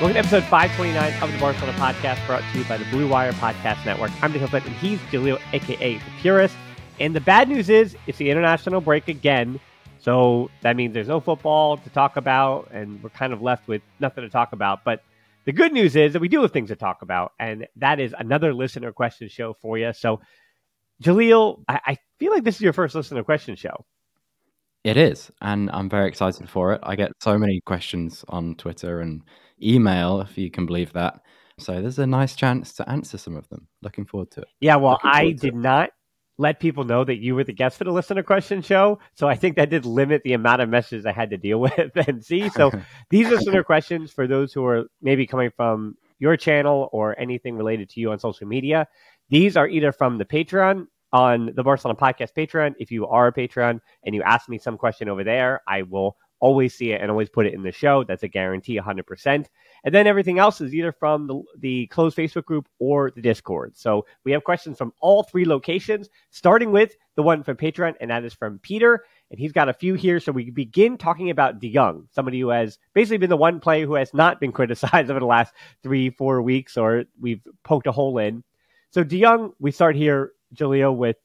Welcome to episode 529 of the Barcelona Podcast, brought to you by the Blue Wire Podcast Network. I'm Nick Hilton, and he's Jaleel, aka the Purist. And the bad news is, it's the international break again. So that means there's no football to talk about, and we're kind of left with nothing to talk about. But the good news is that we do have things to talk about, and that is another listener question show for you. So, Jaleel, I, I feel like this is your first listener question show. It is, and I'm very excited for it. I get so many questions on Twitter and email, if you can believe that. So there's a nice chance to answer some of them. Looking forward to it. Yeah, well, I did not let people know that you were the guest for the listener question show. So I think that did limit the amount of messages I had to deal with and see. So these listener questions for those who are maybe coming from your channel or anything related to you on social media. These are either from the Patreon on the Barcelona Podcast Patreon. If you are a Patreon and you ask me some question over there, I will always see it and always put it in the show. That's a guarantee, 100%. And then everything else is either from the, the closed Facebook group or the Discord. So we have questions from all three locations, starting with the one from Patreon, and that is from Peter. And he's got a few here. So we begin talking about De Jong, somebody who has basically been the one player who has not been criticized over the last three, four weeks, or we've poked a hole in. So De Jong, we start here, Jaleel, with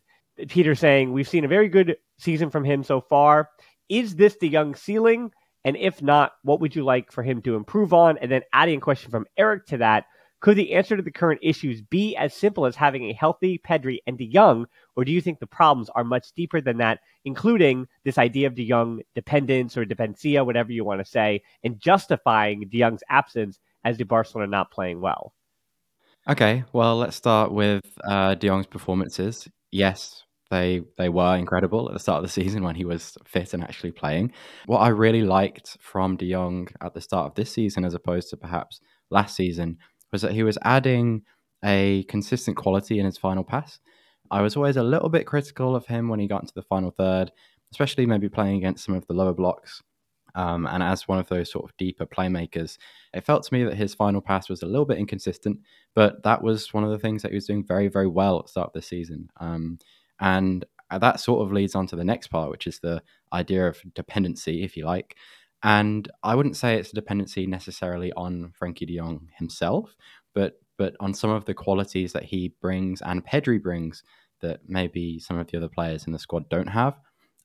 Peter saying, We've seen a very good season from him so far. Is this De Jong ceiling? And if not, what would you like for him to improve on? And then adding a question from Eric to that, could the answer to the current issues be as simple as having a healthy Pedri and De Jong, or do you think the problems are much deeper than that, including this idea of De Jong dependence or dependencia, whatever you want to say, and justifying De Jong's absence as the Barcelona not playing well? Okay, well, let's start with uh, De Jong's performances. Yes, they they were incredible at the start of the season when he was fit and actually playing. What I really liked from De Jong at the start of this season, as opposed to perhaps last season, was that he was adding a consistent quality in his final pass. I was always a little bit critical of him when he got into the final third, especially maybe playing against some of the lower blocks. Um, and as one of those sort of deeper playmakers, it felt to me that his final pass was a little bit inconsistent, but that was one of the things that he was doing very, very well at the start of the season. Um, and that sort of leads on to the next part, which is the idea of dependency, if you like. And I wouldn't say it's a dependency necessarily on Frankie de Jong himself, but but on some of the qualities that he brings and Pedri brings that maybe some of the other players in the squad don't have.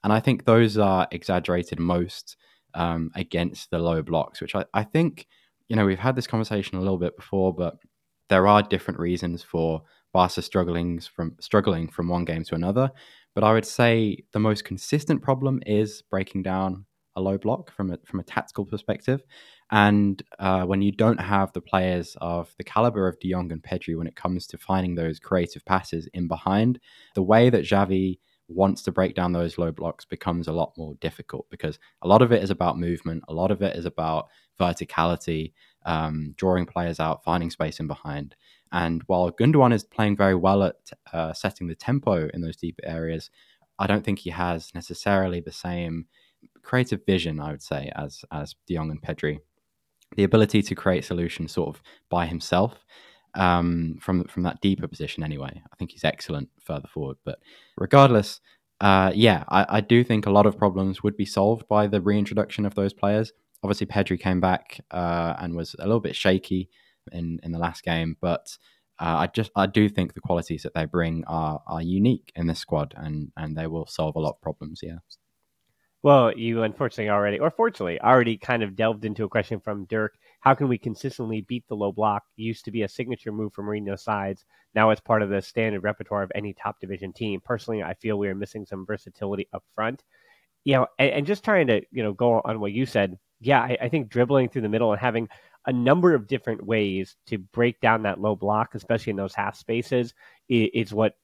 And I think those are exaggerated most um, against the low blocks, which I, I think, you know, we've had this conversation a little bit before, but there are different reasons for Barca struggling from struggling from one game to another. But I would say the most consistent problem is breaking down a low block from a from a tactical perspective. And uh, when you don't have the players of the caliber of De Jong and Pedri when it comes to finding those creative passes in behind, the way that Xavi wants to break down those low blocks becomes a lot more difficult because a lot of it is about movement, a lot of it is about verticality, um, drawing players out, finding space in behind. And while Gundogan is playing very well at uh, setting the tempo in those deeper areas, I don't think he has necessarily the same creative vision, I would say, as as De Jong and Pedri. The ability to create solutions sort of by himself um, from from that deeper position. Anyway, I think he's excellent further forward. But regardless, uh, yeah, I, I, do think a lot of problems would be solved by the reintroduction of those players. Obviously, Pedri came back uh, and was a little bit shaky in in the last game, but uh, I just I do think the qualities that they bring are are unique in this squad, and and they will solve a lot of problems. Yeah. Well, you unfortunately already, or fortunately, already kind of delved into a question from Dirk. How can we consistently beat the low block? Used to be a signature move from Mourinho's sides. Now it's part of the standard repertoire of any top division team. Personally, I feel we are missing some versatility up front. You know, and, and just trying to, you know, go on what you said. Yeah, I, I think dribbling through the middle and having a number of different ways to break down that low block, especially in those half spaces, is, what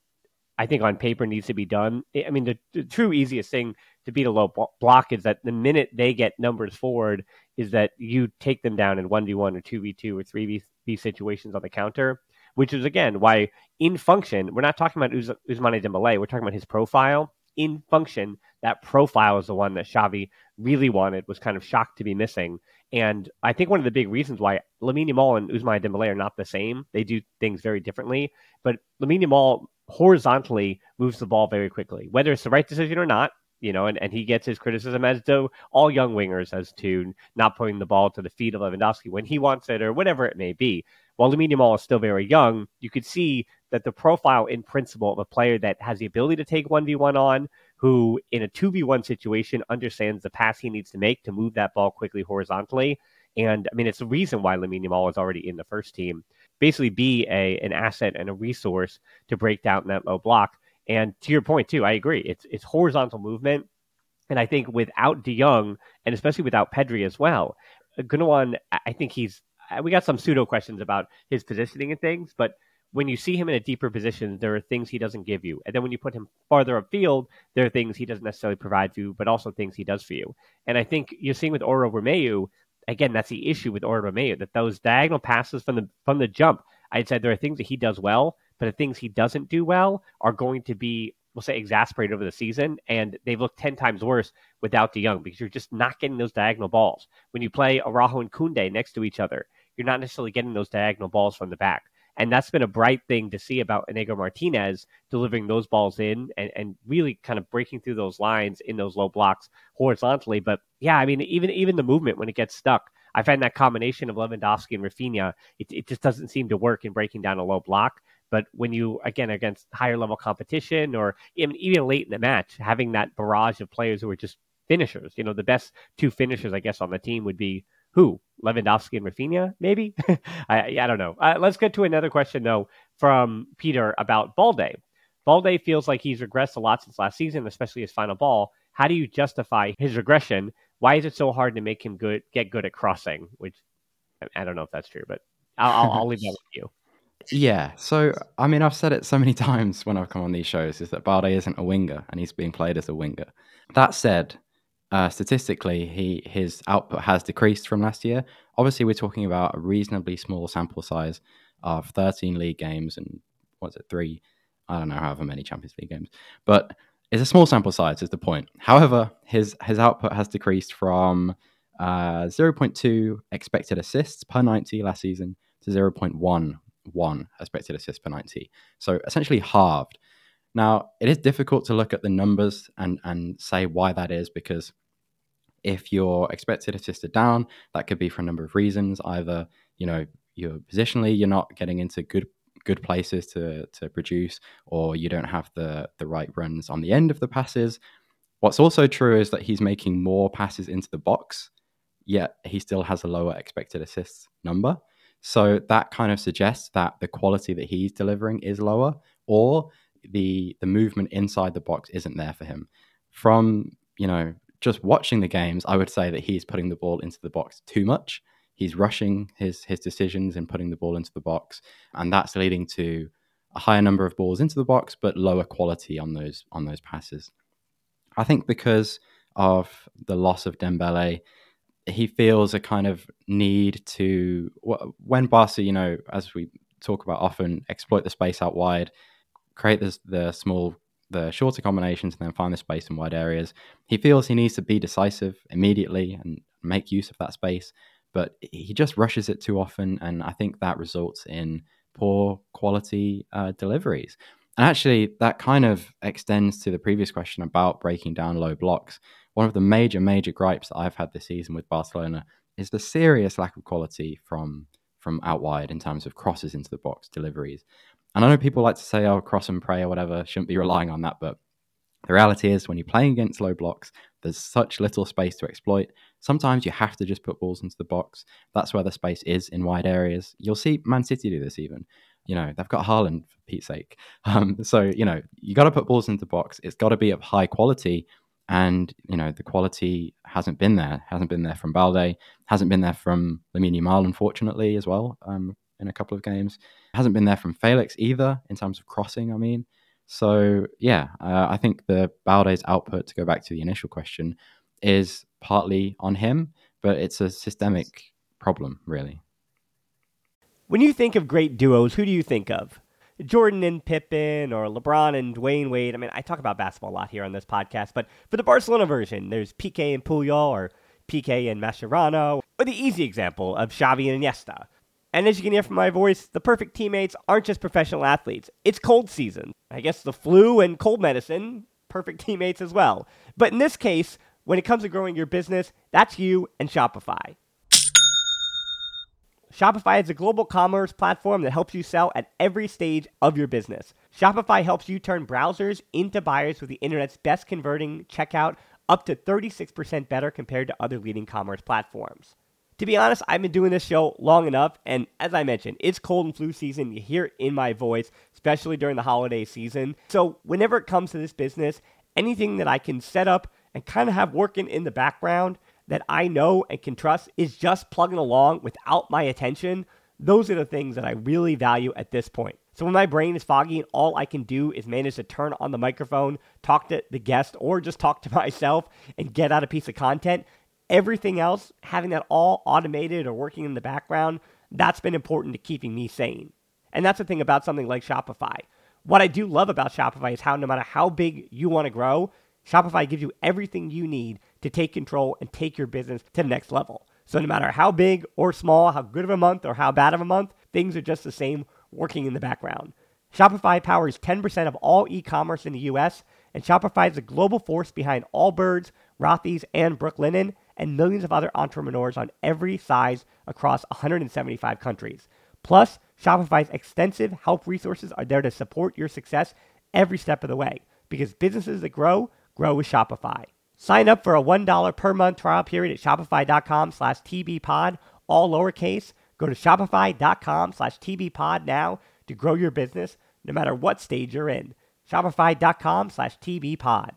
I think on paper needs to be done. I mean, the, the true easiest thing to beat a low block is that the minute they get numbers forward, is that you take them down in 1v1 or 2v2 or 3v3 situations on the counter, which is again why in function, we're not talking about Uz- Ousmane Dembele, we're talking about his profile. In function, that profile is the one that Xavi really wanted, was kind of shocked to be missing. And I think one of the big reasons why Lamine Yamal and Ousmane Dembele are not the same, they do things very differently. But Lamine Yamal horizontally moves the ball very quickly, whether it's the right decision or not. You know, and, and he gets his criticism as do all young wingers as to not putting the ball to the feet of Lewandowski when he wants it or whatever it may be. While Lamine Yamal is still very young, you could see that the profile in principle of a player that has the ability to take 1v1 on, who in a 2v1 situation understands the pass he needs to make to move that ball quickly horizontally. And I mean, it's the reason why Lamine Yamal is already in the first team basically be a an asset and a resource to break down that low block. And to your point too, I agree. It's it's horizontal movement, and I think without De Jong and especially without Pedri as well, Gundogan, I think he's. Uh, we got some pseudo questions about his positioning and things, but when you see him in a deeper position, there are things he doesn't give you. And then when you put him farther upfield, there are things he doesn't necessarily provide you, but also things he does for you. And I think you're seeing with Oriol Romeu, again, that's the issue with Oriol Romeu that those diagonal passes from the from the jump. I'd say there are things that he does well, but the things he doesn't do well are going to be, we'll say, exasperated over the season, and they've looked ten times worse without De Jong because you're just not getting those diagonal balls. When you play Araujo and Koundé next to each other, you're not necessarily getting those diagonal balls from the back. And that's been a bright thing to see about Inigo Martinez delivering those balls in and, and really kind of breaking through those lines in those low blocks horizontally. But yeah, I mean, even even the movement when it gets stuck, I find that combination of Lewandowski and Raphinha, it, it just doesn't seem to work in breaking down a low block. But when you again against higher level competition or even even late in the match, having that barrage of players who are just finishers, you know, the best two finishers I guess on the team would be who? Lewandowski and Raphinha, maybe? I, I don't know. Uh, let's get to another question, though, from Peter about Balde. Balde feels like he's regressed a lot since last season, especially his final ball. How do you justify his regression? Why is it so hard to make him good, get good at crossing? Which I don't know if that's true, but I'll, I'll, I'll leave that with you. Yeah. So, I mean, I've said it so many times when I've come on these shows is that Balde isn't a winger and he's being played as a winger. That said, uh, statistically, he his output has decreased from last year. Obviously, we're talking about a reasonably small sample size of 13 league games and what's it, three? I don't know, however many Champions League games, but it's a small sample size. Is the point? However, his his output has decreased from uh, 0.2 expected assists per 90 last season to 0.11 expected assists per 90. So essentially halved. Now, it is difficult to look at the numbers and, and say why that is because if your expected assists are down, that could be for a number of reasons. Either, you know, you're positionally you're not getting into good good places to to produce, or you don't have the the right runs on the end of the passes. What's also true is that he's making more passes into the box, yet he still has a lower expected assists number. So that kind of suggests that the quality that he's delivering is lower, or the the movement inside the box isn't there for him. From you know just watching the games, I would say that he's putting the ball into the box too much. He's rushing his his decisions and putting the ball into the box, and that's leading to a higher number of balls into the box, but lower quality on those on those passes. I think because of the loss of Dembele, he feels a kind of need to when Barca, you know, as we talk about often, exploit the space out wide, create the small, the shorter combinations, and then find the space in wide areas. He feels he needs to be decisive immediately and make use of that space, but he just rushes it too often, and I think that results in poor quality uh, deliveries. And actually, that kind of extends to the previous question about breaking down low blocks. One of the major, major gripes that I've had this season with Barcelona is the serious lack of quality from from out wide in terms of crosses into the box deliveries. And I know people like to say, "Oh, cross and pray" or whatever, shouldn't be relying on that, but the reality is, when you're playing against low blocks, there's such little space to exploit. Sometimes you have to just put balls into the box. That's where the space is in wide areas. You'll see Man City do this even. You know, they've got Haaland for Pete's sake. Um, so, you know, you got to put balls into the box. It's got to be of high quality. And, you know, the quality hasn't been there. Hasn't been there from Balde. Hasn't been there from Lamine Yamal, unfortunately, as well, um, in a couple of games. Hasn't been there from Felix either, in terms of crossing, I mean. So yeah, uh, I think the Balde's output, to go back to the initial question, is partly on him, but it's a systemic problem, really. When you think of great duos, who do you think of? Jordan and Pippen or LeBron and Dwyane Wade. I mean, I talk about basketball a lot here on this podcast, but for the Barcelona version, there's Piqué and Puyol or Piqué and Mascherano, or the easy example of Xavi and Iniesta. And as you can hear from my voice, the perfect teammates aren't just professional athletes. It's cold season. I guess the flu and cold medicine, perfect teammates as well. But in this case, when it comes to growing your business, that's you and Shopify. Shopify is a global commerce platform that helps you sell at every stage of your business. Shopify helps you turn browsers into buyers with the internet's best converting checkout up to 36% better compared to other leading commerce platforms to be honest, I've been doing this show long enough, and as I mentioned, it's cold and flu season. You hear it in my voice, especially during the holiday season. So, whenever it comes to this business, anything that I can set up and kind of have working in the background that I know and can trust is just plugging along without my attention. Those are the things that I really value at this point. So when my brain is foggy and all I can do is manage to turn on the microphone, talk to the guest, or just talk to myself and get out a piece of content, Everything else, having that all automated or working in the background, that's been important to keeping me sane. And that's the thing about something like Shopify. What I do love about Shopify is how no matter how big you want to grow, Shopify gives you everything you need to take control and take your business to the next level. So no matter how big or small, how good of a month or how bad of a month, things are just the same working in the background. Shopify powers 10% of all e-commerce in the US, and Shopify is a global force behind Allbirds, Rothy's, and Brooklinen, and millions of other entrepreneurs on every size across 175 countries. Plus, Shopify's extensive help resources are there to support your success every step of the way because businesses that grow, grow with Shopify. Sign up for a $1 per month trial period at shopify.com slash tbpod, all lowercase. Go to shopify.com slash tbpod now to grow your business no matter what stage you're in. Shopify.com slash tbpod.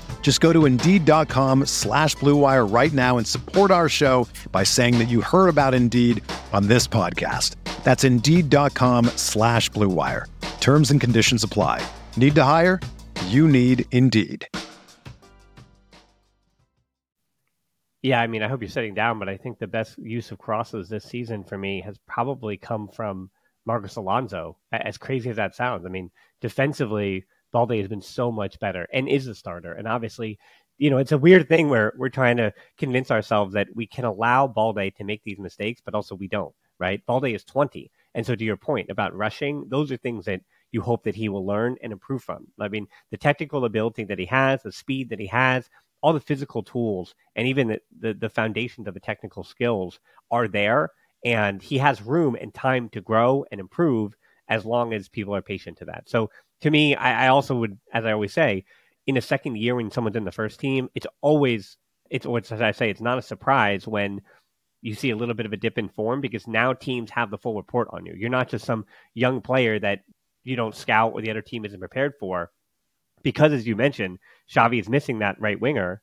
Just go to Indeed.com slash BlueWire right now and support our show by saying that you heard about Indeed on this podcast. That's indeed.com slash Blue Wire. Terms and conditions apply. Need to hire? You need Indeed. Yeah, I mean, I hope you're sitting down, but I think the best use of crosses this season for me has probably come from Marcos Alonso. As crazy as that sounds, I mean, defensively, Balde has been so much better and is a starter. And obviously, you know, it's a weird thing where we're trying to convince ourselves that we can allow Balde to make these mistakes, but also we don't, right? Balde is 20. And so to your point about rushing, those are things that you hope that he will learn and improve from. I mean, the technical ability that he has, the speed that he has, all the physical tools, and even the, the, the foundations of the technical skills are there. And he has room and time to grow and improve as long as people are patient to that. So to me, I, I also would, as I always say, in a second year when someone's in the first team, it's always it's as I say, it's not a surprise when you see a little bit of a dip in form because now teams have the full report on you. You're not just some young player that you don't scout or the other team isn't prepared for. Because as you mentioned, Xavi is missing that right winger.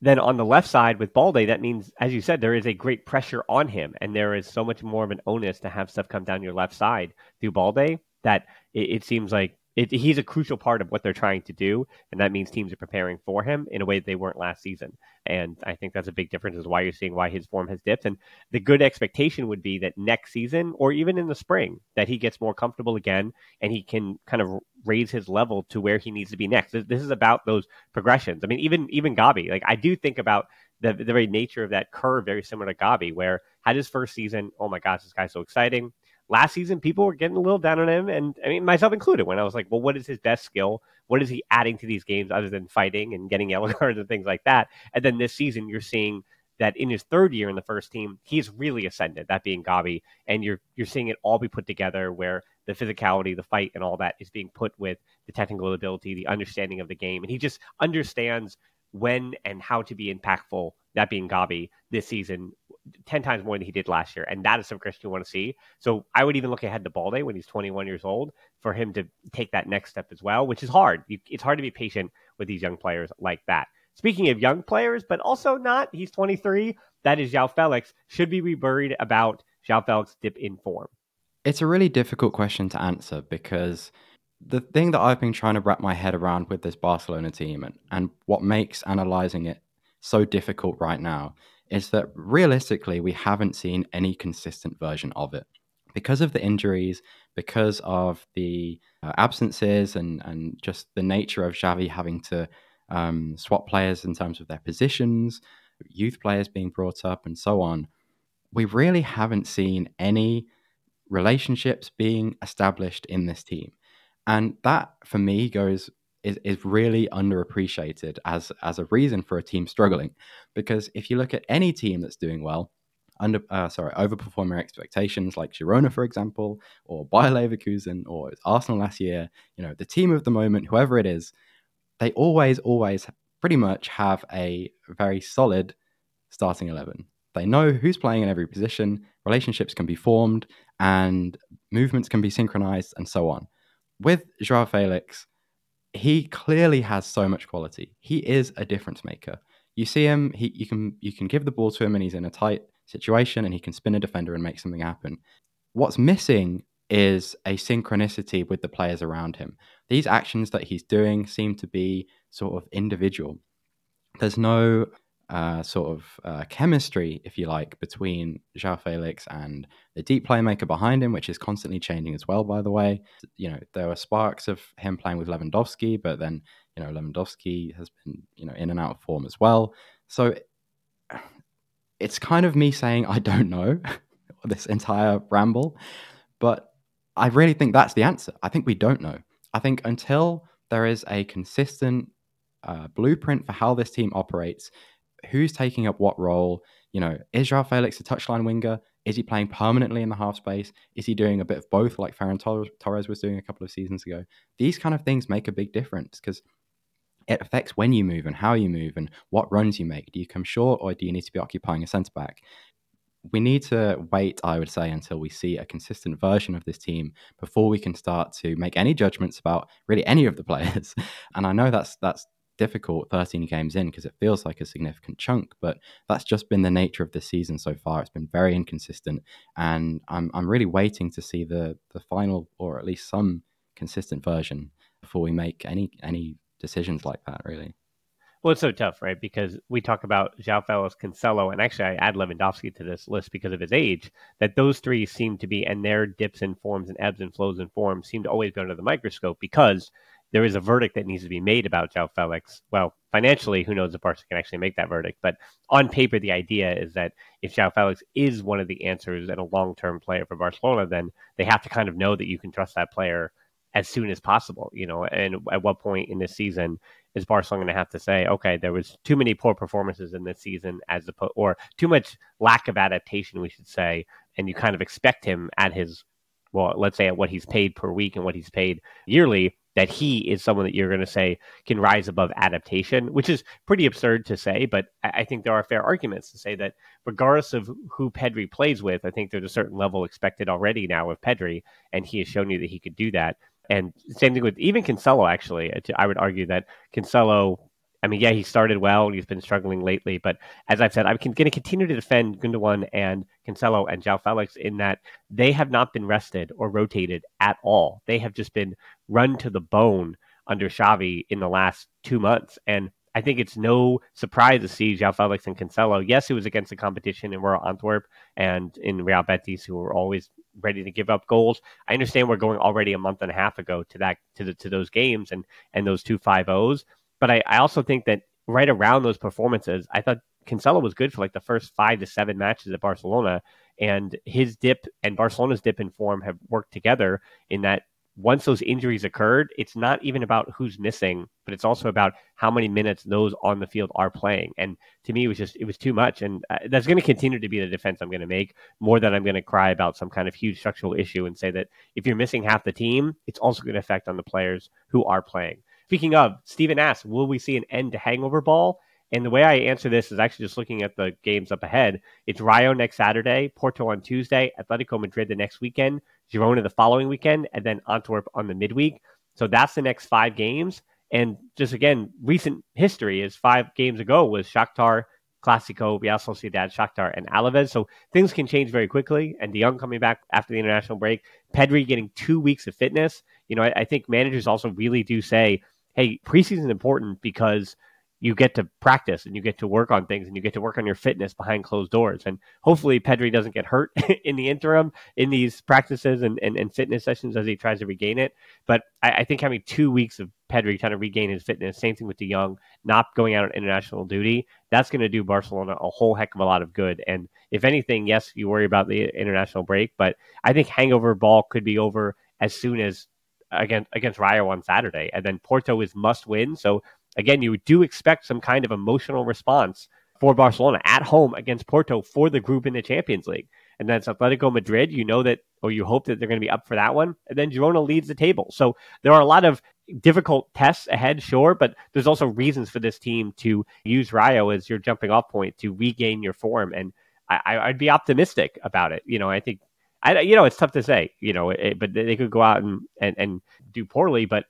Then on the left side with Balde, that means, as you said, there is a great pressure on him, and there is so much more of an onus to have stuff come down your left side through Balde that it, it seems like it, he's a crucial part of what they're trying to do, and that means teams are preparing for him in a way they weren't last season. And I think that's a big difference, is why you're seeing why his form has dipped. And the good expectation would be that next season, or even in the spring, that he gets more comfortable again and he can kind of raise his level to where he needs to be next. This is about those progressions. I mean, even even Gavi, like I do think about the, the very nature of that curve, very similar to Gavi, where had his first season, oh my gosh, this guy's so exciting last season people were getting a little down on him, and I mean myself included. When I was like, well, what is his best skill? What is he adding to these games other than fighting and getting yellow cards and things like that? And then this season, you're seeing that in his third year in the first team, he's really ascended. That being Gavi, and you're you're seeing it all be put together where the physicality, the fight, and all that is being put with the technical ability, the understanding of the game, and he just understands when and how to be impactful. That being Gavi this season 10 times more than he did last year. And that is some Christian you want to see. So I would even look ahead to Balde when he's 21 years old for him to take that next step as well, which is hard. It's hard to be patient with these young players like that. Speaking of young players, but also not, he's 23. That is João Felix. Should we be worried about João Felix dip in form? It's a really difficult question to answer because the thing that I've been trying to wrap my head around with this Barcelona team and, and what makes analyzing it so difficult right now is that realistically, we haven't seen any consistent version of it. Because of the injuries, because of the uh, absences, and, and just the nature of Xavi having to um, swap players in terms of their positions, youth players being brought up, and so on, we really haven't seen any relationships being established in this team. And that, for me, goes is, is really underappreciated as as a reason for a team struggling. Because if you look at any team that's doing well, under uh, sorry overperforming expectations like Girona, for example, or Bayer Leverkusen, or Arsenal last year, you know the team of the moment, whoever it is, they always always pretty much have a very solid starting eleven. They know who's playing in every position, relationships can be formed, and movements can be synchronized, and so on. With Joao Felix, he clearly has so much quality. He is a difference maker. You see him, he you can you can give the ball to him and he's in a tight situation and he can spin a defender and make something happen. What's missing is a synchronicity with the players around him. These actions that he's doing seem to be sort of individual. There's no uh, sort of uh, chemistry, if you like, between Joao Felix and the deep playmaker behind him, which is constantly changing as well, by the way. You know, there were sparks of him playing with Lewandowski, but then, you know, Lewandowski has been, you know, in and out of form as well. So it's kind of me saying, I don't know this entire ramble, but I really think that's the answer. I think we don't know. I think until there is a consistent uh, blueprint for how this team operates, who's taking up what role? You know, is Joao Felix a touchline winger? Is he playing permanently in the half space? Is he doing a bit of both, like Ferran Torres was doing a couple of seasons ago? These kind of things make a big difference because it affects when you move and how you move and what runs you make. Do you come short or do you need to be occupying a centre back? We need to wait, I would say, until we see a consistent version of this team before we can start to make any judgments about really any of the players. And I know that's that's difficult 13 games in because it feels like a significant chunk, but that's just been the nature of the season so far. It's been very inconsistent, and I'm I'm really waiting to see the the final or at least some consistent version before we make any any decisions like that. Really. Well, it's so tough, right? Because we talk about João Felix, Cancelo, and actually I add Lewandowski to this list because of his age. That those three seem to be, and their dips and forms and ebbs and flows and forms seem to always go under the microscope because there is a verdict that needs to be made about João Felix. Well, financially, who knows if Barca can actually make that verdict? But on paper, the idea is that if João Felix is one of the answers and a long-term player for Barcelona, then they have to kind of know that you can trust that player as soon as possible. You know, and at what point in this season is Barcelona going to have to say, okay, there was too many poor performances in this season, as opposed, or too much lack of adaptation, we should say, and you kind of expect him at his, well, let's say at what he's paid per week and what he's paid yearly that he is someone that you're going to say can rise above adaptation, which is pretty absurd to say, but I think there are fair arguments to say that regardless of who Pedri plays with, I think there's a certain level expected already now of Pedri, and he has shown you that he could do that. And same thing with even Cancelo, actually. I would argue that Cancelo I mean, yeah, he started well and he's been struggling lately. But as I've said, I'm going to continue to defend Gundogan and Cancelo and João Felix in that they have not been rested or rotated at all. They have just been run to the bone under Xavi in the last two months. And I think it's no surprise to see João Felix and Cancelo. Yes, it was against the competition in Royal Antwerp and in Real Betis, who were always ready to give up goals. I understand we're going already a month and a half ago to that to the, to those games and and those two five O's. But I, I also think that right around those performances, I thought Cancelo was good for like the first five to seven matches at Barcelona, and his dip and Barcelona's dip in form have worked together in that once those injuries occurred, it's not even about who's missing, but it's also about how many minutes those on the field are playing. And to me, it was just it was too much, and uh, that's going to continue to be the defense I'm going to make more than I'm going to cry about some kind of huge structural issue and say that if you're missing half the team, it's also going to affect on the players who are playing. Speaking of, Stephen asks, will we see an end to hangover ball? And the way I answer this is actually just looking at the games up ahead. It's Rayo next Saturday, Porto on Tuesday, Atletico Madrid the next weekend, Girona the following weekend, and then Antwerp on the midweek. So that's the next five games. And just again, recent history is five games ago was Shakhtar, Clásico, Real Sociedad, Shakhtar, and Alaves. So things can change very quickly. And De Jong coming back after the international break, Pedri getting two weeks of fitness. You know, I, I think managers also really do say hey, preseason is important because you get to practice and you get to work on things and you get to work on your fitness behind closed doors. And hopefully Pedri doesn't get hurt in the interim in these practices and, and, and, fitness sessions as he tries to regain it. But I, I, think having two weeks of Pedri trying to regain his fitness, same thing with De Jong, not going out on international duty, that's going to do Barcelona a whole heck of a lot of good. And if anything, yes, you worry about the international break, but I think hangover ball could be over as soon as against against Rayo on Saturday, and then Porto is must win. So again, you do expect some kind of emotional response for Barcelona at home against Porto for the group in the Champions League. And then it's Atletico Madrid. You know that, or you hope that they're going to be up for that one. And then Girona leads the table. So there are a lot of difficult tests ahead, sure, but there's also reasons for this team to use Rayo as your jumping off point to regain your form. And I, would be optimistic about it. You know, I think I, you know, it's tough to say, you know, it, but they could go out and, and, and do poorly. But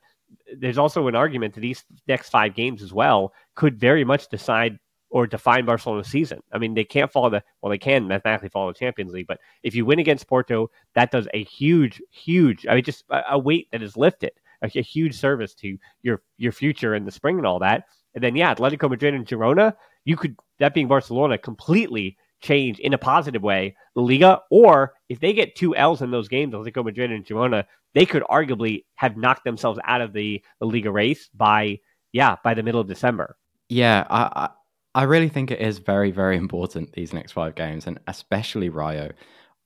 there's also an argument that these next five games as well could very much decide or define Barcelona's season. I mean, they can't follow the well, they can mathematically follow the Champions League, but if you win against Porto, that does a huge, huge. I mean, just a, a weight that is lifted, a, a, huge service to your your future in the spring and all that. And then yeah, Atletico Madrid and Girona, you could that being Barcelona completely change in a positive way the Liga, or if they get two L's in those games, Atletico Madrid and Girona, they could arguably have knocked themselves out of the, the Liga race by yeah by the middle of December. Yeah, I I really think it is very very important these next five games, and especially Rayo.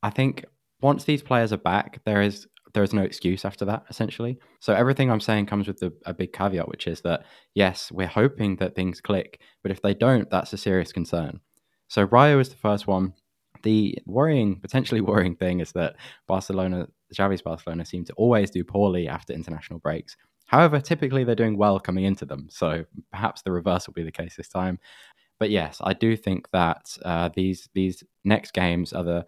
I think once these players are back, there is there is no excuse after that essentially. So everything I'm saying comes with a, a big caveat, which is that yes, we're hoping that things click, but if they don't, that's a serious concern. So Rayo is the first one. The worrying, potentially worrying thing is that Barcelona, Xavi's Barcelona, seem to always do poorly after international breaks. However, typically they're doing well coming into them. So perhaps the reverse will be the case this time. But yes, I do think that uh, these these next games are the.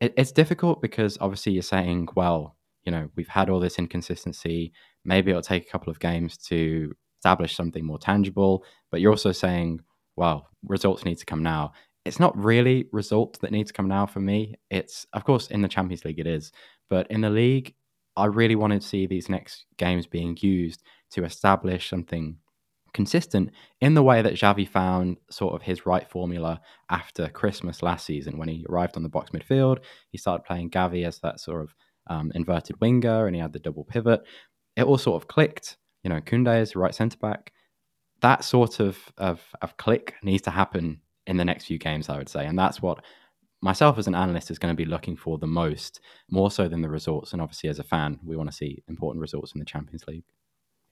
It, it's difficult because obviously you're saying, well, you know, we've had all this inconsistency. Maybe it'll take a couple of games to establish something more tangible. But you're also saying, well, results need to come now. It's not really results that need to come now for me. It's, of course, in the Champions League, it is. But in the league, I really wanted to see these next games being used to establish something consistent in the way that Xavi found sort of his right formula after Christmas last season when he arrived on the box midfield. He started playing Gavi as that sort of um, inverted winger and he had the double pivot. It all sort of clicked. You know, Koundé is right centre back. That sort of, of, of click needs to happen in the next few games, I would say. And that's what myself as an analyst is going to be looking for the most, more so than the results. And obviously, as a fan, we want to see important results in the Champions League.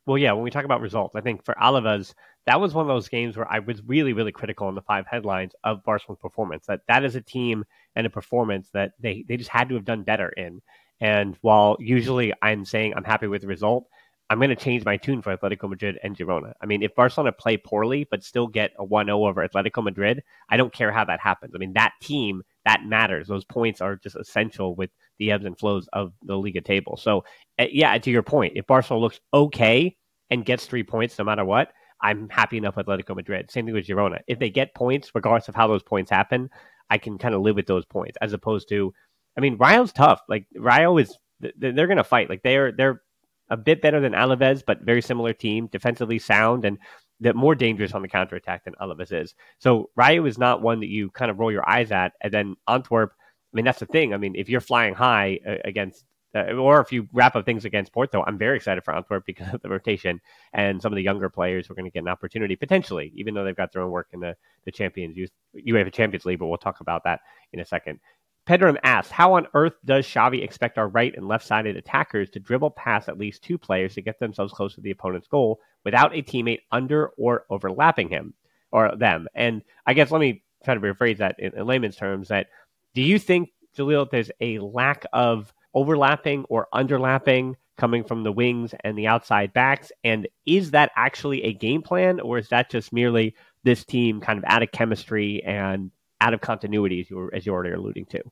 Well, yeah, when we talk about results, I think for Alaves, that was one of those games where I was really, really critical in the five headlines of Barcelona's performance. That that is a team and a performance that they, they just had to have done better in. And while usually I'm saying I'm happy with the result, I'm going to change my tune for Atletico Madrid and Girona. I mean, if Barcelona play poorly but still get a 1 0 over Atletico Madrid, I don't care how that happens. I mean, that team, that matters. Those points are just essential with the ebbs and flows of the Liga table. So, uh, yeah, to your point, if Barcelona looks okay and gets three points no matter what, I'm happy enough with Atletico Madrid. Same thing with Girona. If they get points, regardless of how those points happen, I can kind of live with those points as opposed to, I mean, Rayo's tough. Like Rayo is, they're going to fight. Like they're they're a bit better than Alaves, but very similar team, defensively sound and that more dangerous on the counter attack than Alaves is. So Rayo is not one that you kind of roll your eyes at, and then Antwerp. I mean, that's the thing. I mean, if you're flying high uh, against uh, or if you wrap up things against Porto, I'm very excited for Antwerp because of the rotation and some of the younger players who are going to get an opportunity potentially, even though they've got their own work in the the Champions Youth UEFA Champions League. But we'll talk about that in a second. Pedram asks, how on earth does Xavi expect our right and left-sided attackers to dribble past at least two players to get themselves close to the opponent's goal without a teammate under or overlapping him or them? And I guess let me try to rephrase that in, in layman's terms. That do you think, Jalil, there's a lack of overlapping or underlapping coming from the wings and the outside backs? And is that actually a game plan, or is that just merely this team kind of out of chemistry and out of continuity, as you were, as you already alluding to?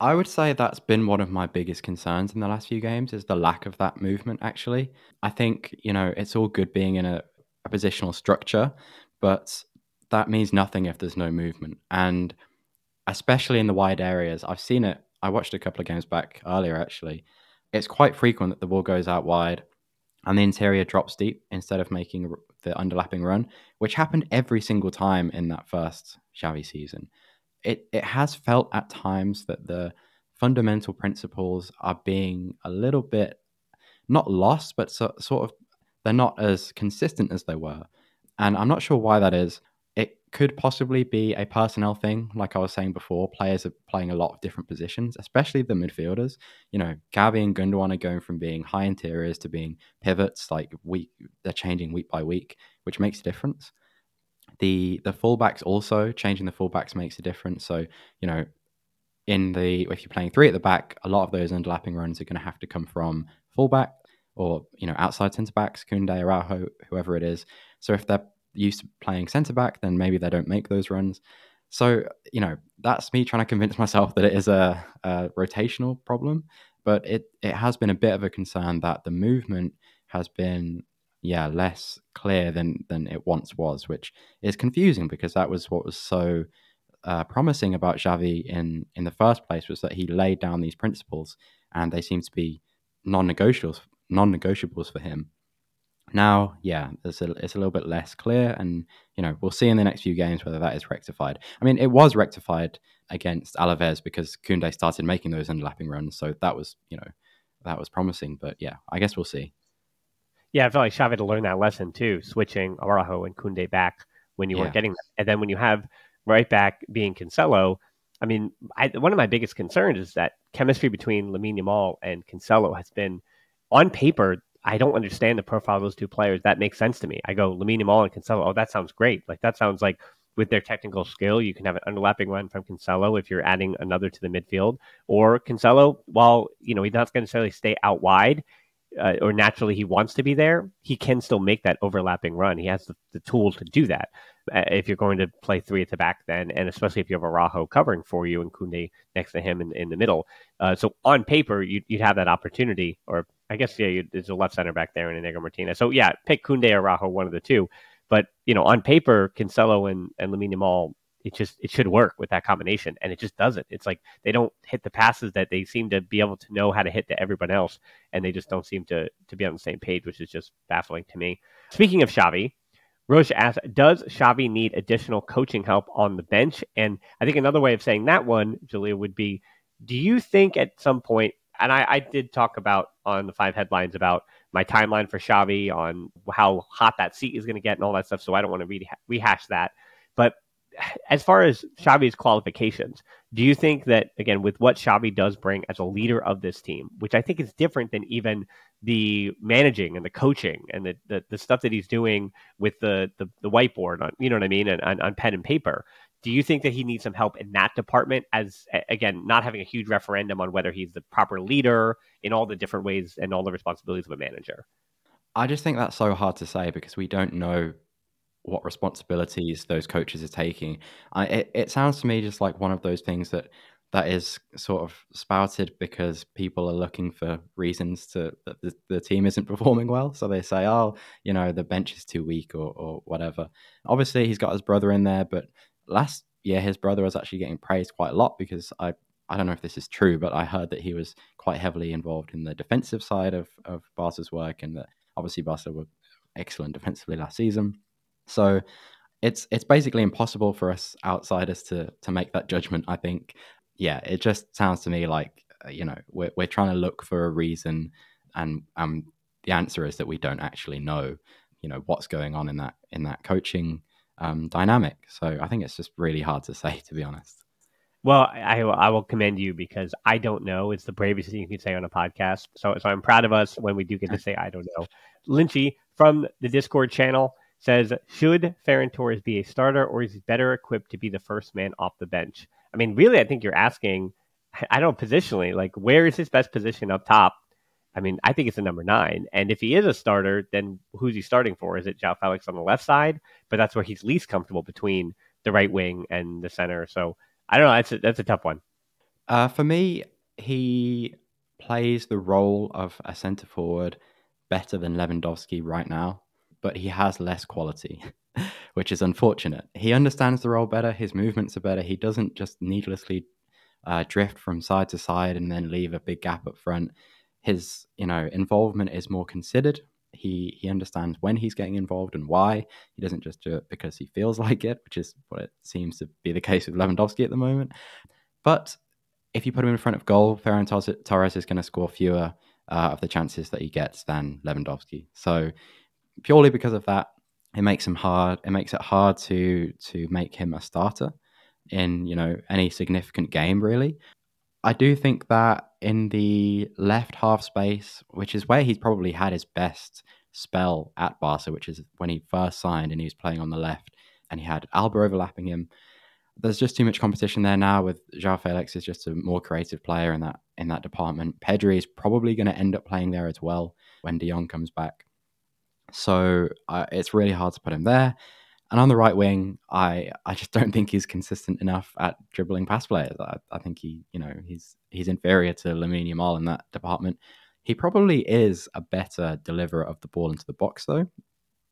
I would say that's been one of my biggest concerns in the last few games is the lack of that movement. Actually, I think you know it's all good being in a, a positional structure, but that means nothing if there's no movement. And especially in the wide areas, I've seen it. I watched a couple of games back earlier. Actually, it's quite frequent that the ball goes out wide and the interior drops deep instead of making the underlapping run, which happened every single time in that first Xavi season it it has felt at times that the fundamental principles are being a little bit not lost, but so, sort of they're not as consistent as they were, and I'm not sure why that is. It could possibly be a personnel thing, like I was saying before. Players are playing a lot of different positions, especially the midfielders. You know, Gavi and Gundogan are going from being high interiors to being pivots. Like week, they're changing week by week, which makes a difference. The the fullbacks also changing the fullbacks makes a difference. So you know, in the if you're playing three at the back, a lot of those underlapping runs are going to have to come from fullback or you know outside centre backs, Koundé, Araujo, whoever it is. So if they're used to playing centre back, then maybe they don't make those runs. So you know that's me trying to convince myself that it is a, a rotational problem, but it it has been a bit of a concern that the movement has been yeah less clear than than it once was, which is confusing because that was what was so uh, promising about Xavi in in the first place was that he laid down these principles and they seem to be non-negotiables non-negotiables for him. Now, yeah, it's a, it's a little bit less clear, and you know we'll see in the next few games whether that is rectified. I mean, it was rectified against Alaves because Koundé started making those underlapping runs, so that was you know that was promising. But yeah, I guess we'll see. Yeah, I feel like Xavi had to learn that lesson too, switching Araujo and Koundé back when you yeah. weren't getting that. And then when you have right back being Cancelo, I mean, I, one of my biggest concerns is that chemistry between Lamine Yamal and Cancelo has been, on paper, I don't understand the profile of those two players. That makes sense to me. I go Lamine Yamal and Cancelo. Oh, that sounds great. Like that sounds like with their technical skill, you can have an underlapping run from Cancelo if you're adding another to the midfield. Or Cancelo, while you know he's not going to necessarily stay out wide, uh, or naturally he wants to be there, he can still make that overlapping run. He has the, the tools to do that. Uh, if you're going to play three at the back, then, and especially if you have Araujo covering for you and Koundé next to him in, in the middle. Uh, so on paper, you'd, you'd have that opportunity, or I guess yeah, there's a left center back there and Inigo Martinez. So yeah, pick Koundé or Araujo, one of the two. But you know, on paper, Cancelo and and Lamine Yamal, it just it should work with that combination, and it just doesn't. It's like they don't hit the passes that they seem to be able to know how to hit to everyone else, and they just don't seem to to be on the same page, which is just baffling to me. Speaking of Xavi, Roche asks, does Xavi need additional coaching help on the bench? And I think another way of saying that one, Julia, would be, do you think at some point, and I, I did talk about on the five headlines about my timeline for Xavi on how hot that seat is going to get and all that stuff. So I don't want to re- rehash that. But as far as Xavi's qualifications, do you think that again with what Xavi does bring as a leader of this team, which I think is different than even the managing and the coaching and the, the, the stuff that he's doing with the, the, the whiteboard on you know what I mean and on, on pen and paper, do you think that he needs some help in that department as again not having a huge referendum on whether he's the proper leader in all the different ways and all the responsibilities of a manager? I just think that's so hard to say because we don't know what responsibilities those coaches are taking. I, it, it sounds to me just like one of those things that that is sort of spouted because people are looking for reasons to that the, the team isn't performing well. So they say, oh, you know, the bench is too weak or, or whatever. Obviously, he's got his brother in there, but last year his brother was actually getting praised quite a lot because I I don't know if this is true, but I heard that he was quite heavily involved in the defensive side of of Barca's work, and that obviously Barca were excellent defensively last season. So it's it's basically impossible for us outsiders to to make that judgment. I think, yeah, it just sounds to me like uh, you know we're we're trying to look for a reason, and um the answer is that we don't actually know, you know, what's going on in that in that coaching um, dynamic. So I think it's just really hard to say, to be honest. Well, I, I will commend you because I don't know. It's the bravest thing you can say on a podcast. So, so I'm proud of us when we do get to say I don't know. Lynchy from the Discord channel says, should Ferran Torres be a starter or is he better equipped to be the first man off the bench? I mean, really, I think you're asking, I don't positionally, like where is his best position up top? I mean, I think it's a number nine. And if he is a starter, then who's he starting for? Is it João Felix on the left side? But that's where he's least comfortable between the right wing and the center. So I don't know. That's a, that's a tough one. Uh, for me, he plays the role of a centre forward better than Lewandowski right now, but he has less quality, which is unfortunate. He understands the role better. His movements are better. He doesn't just needlessly uh, drift from side to side and then leave a big gap up front his you know involvement is more considered. He he understands when he's getting involved and why. He doesn't just do it because he feels like it which is what it seems to be the case with Lewandowski at the moment. But if you put him in front of goal Ferran Torres is going to score fewer uh, of the chances that he gets than Lewandowski. So purely because of that it makes him hard it makes it hard to to make him a starter in you know any significant game really I do think that in the left half space, which is where he's probably had his best spell at Barca, which is when he first signed and he was playing on the left and he had Alba overlapping him. There's just too much competition there now with João Felix is just a more creative player in that in that department. Pedri is probably going to end up playing there as well when De Jong comes back. So uh, it's really hard to put him there. And on the right wing, I I just don't think he's consistent enough at dribbling pass players. I, I think he, you know, he's he's inferior to Lamine Yamal in that department. He probably is a better deliverer of the ball into the box, though.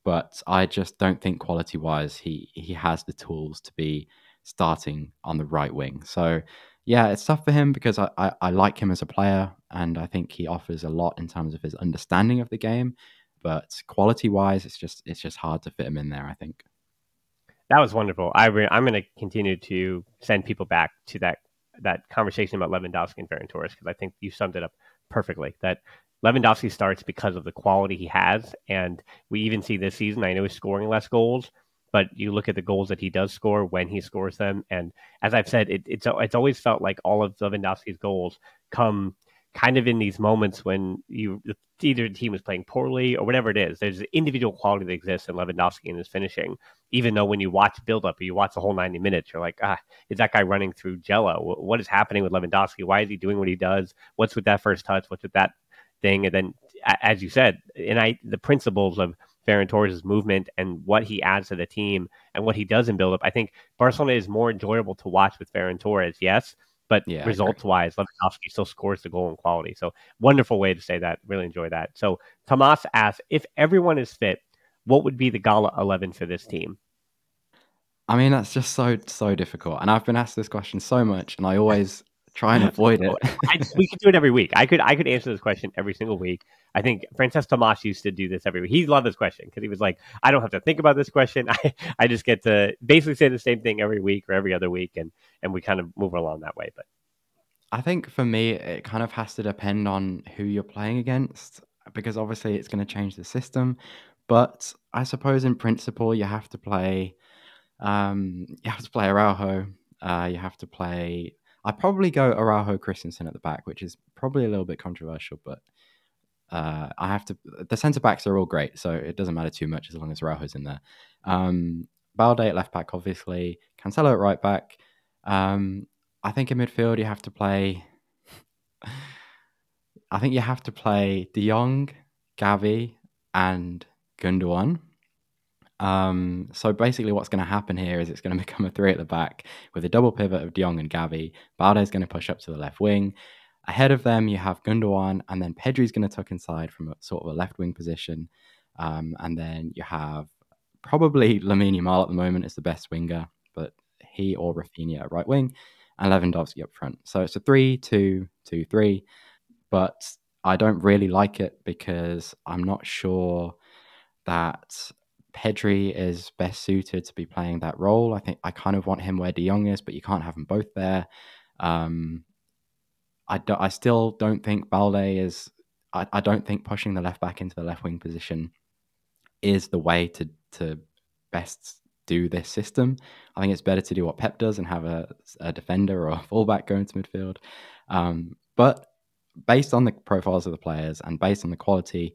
But I just don't think quality wise he he has the tools to be starting on the right wing. So yeah, it's tough for him because I, I, I like him as a player and I think he offers a lot in terms of his understanding of the game. But quality wise, it's just it's just hard to fit him in there. I think. That was wonderful. I re- I'm going to continue to send people back to that that conversation about Lewandowski and Ferran Torres because I think you summed it up perfectly. That Lewandowski starts because of the quality he has, and we even see this season. I know he's scoring less goals, but you look at the goals that he does score when he scores them, and as I've said, it, it's it's always felt like all of Lewandowski's goals come kind of in these moments when you either the team is playing poorly or whatever it is. There's an individual quality that exists in Lewandowski and his finishing. Even though when you watch build up or you watch the whole 90 minutes, you're like, ah, is that guy running through Jello? What is happening with Lewandowski? Why is he doing what he does? What's with that first touch? What's with that thing? And then, as you said, and I the principles of Ferran Torres' movement and what he adds to the team and what he does in build up. I think Barcelona is more enjoyable to watch with Ferran Torres, yes, but yeah, results wise, Lewandowski still scores the goal in quality. So wonderful way to say that. Really enjoy that. So Tomas asks if everyone is fit, what would be the Gala eleven for this team? I mean, that's just so so difficult, and I've been asked this question so much, and I always try and avoid it. I, we could do it every week. I could I could answer this question every single week. I think Frances Tomas used to do this every week. He loved this question because he was like, I don't have to think about this question. I, I just get to basically say the same thing every week or every other week, and and we kind of move along that way. But I think for me, it kind of has to depend on who you're playing against because obviously it's going to change the system. But I suppose in principle, you have to play um, you have to play Araujo. Uh, you have to play. I probably go Araujo Christensen at the back, which is probably a little bit controversial, but uh, I have to. The centre backs are all great, so it doesn't matter too much as long as Araujo's in there. Um, Balde at left back, obviously. Cancelo at right back. Um, I think in midfield you have to play. I think you have to play De Jong, Gavi, and Gundogan. Um, so basically, what's going to happen here is it's going to become a three at the back with a double pivot of De and Gavi. Balde is going to push up to the left wing. Ahead of them, you have Gundogan, and then Pedri's going to tuck inside from a sort of a left wing position. Um, and then you have probably Lamine Yamal at the moment is the best winger, but he or Raphinha at right wing, and Lewandowski up front. So it's a three-two-two-three, but I don't really like it because I'm not sure that Pedri is best suited to be playing that role. I think I kind of want him where De Jong is, but you can't have them both there. Um, I, do, I still don't think Balde is. I, I don't think pushing the left back into the left wing position is the way to to best do this system. I think it's better to do what Pep does and have a, a defender or a fullback go into midfield. Um, but based on the profiles of the players and based on the quality,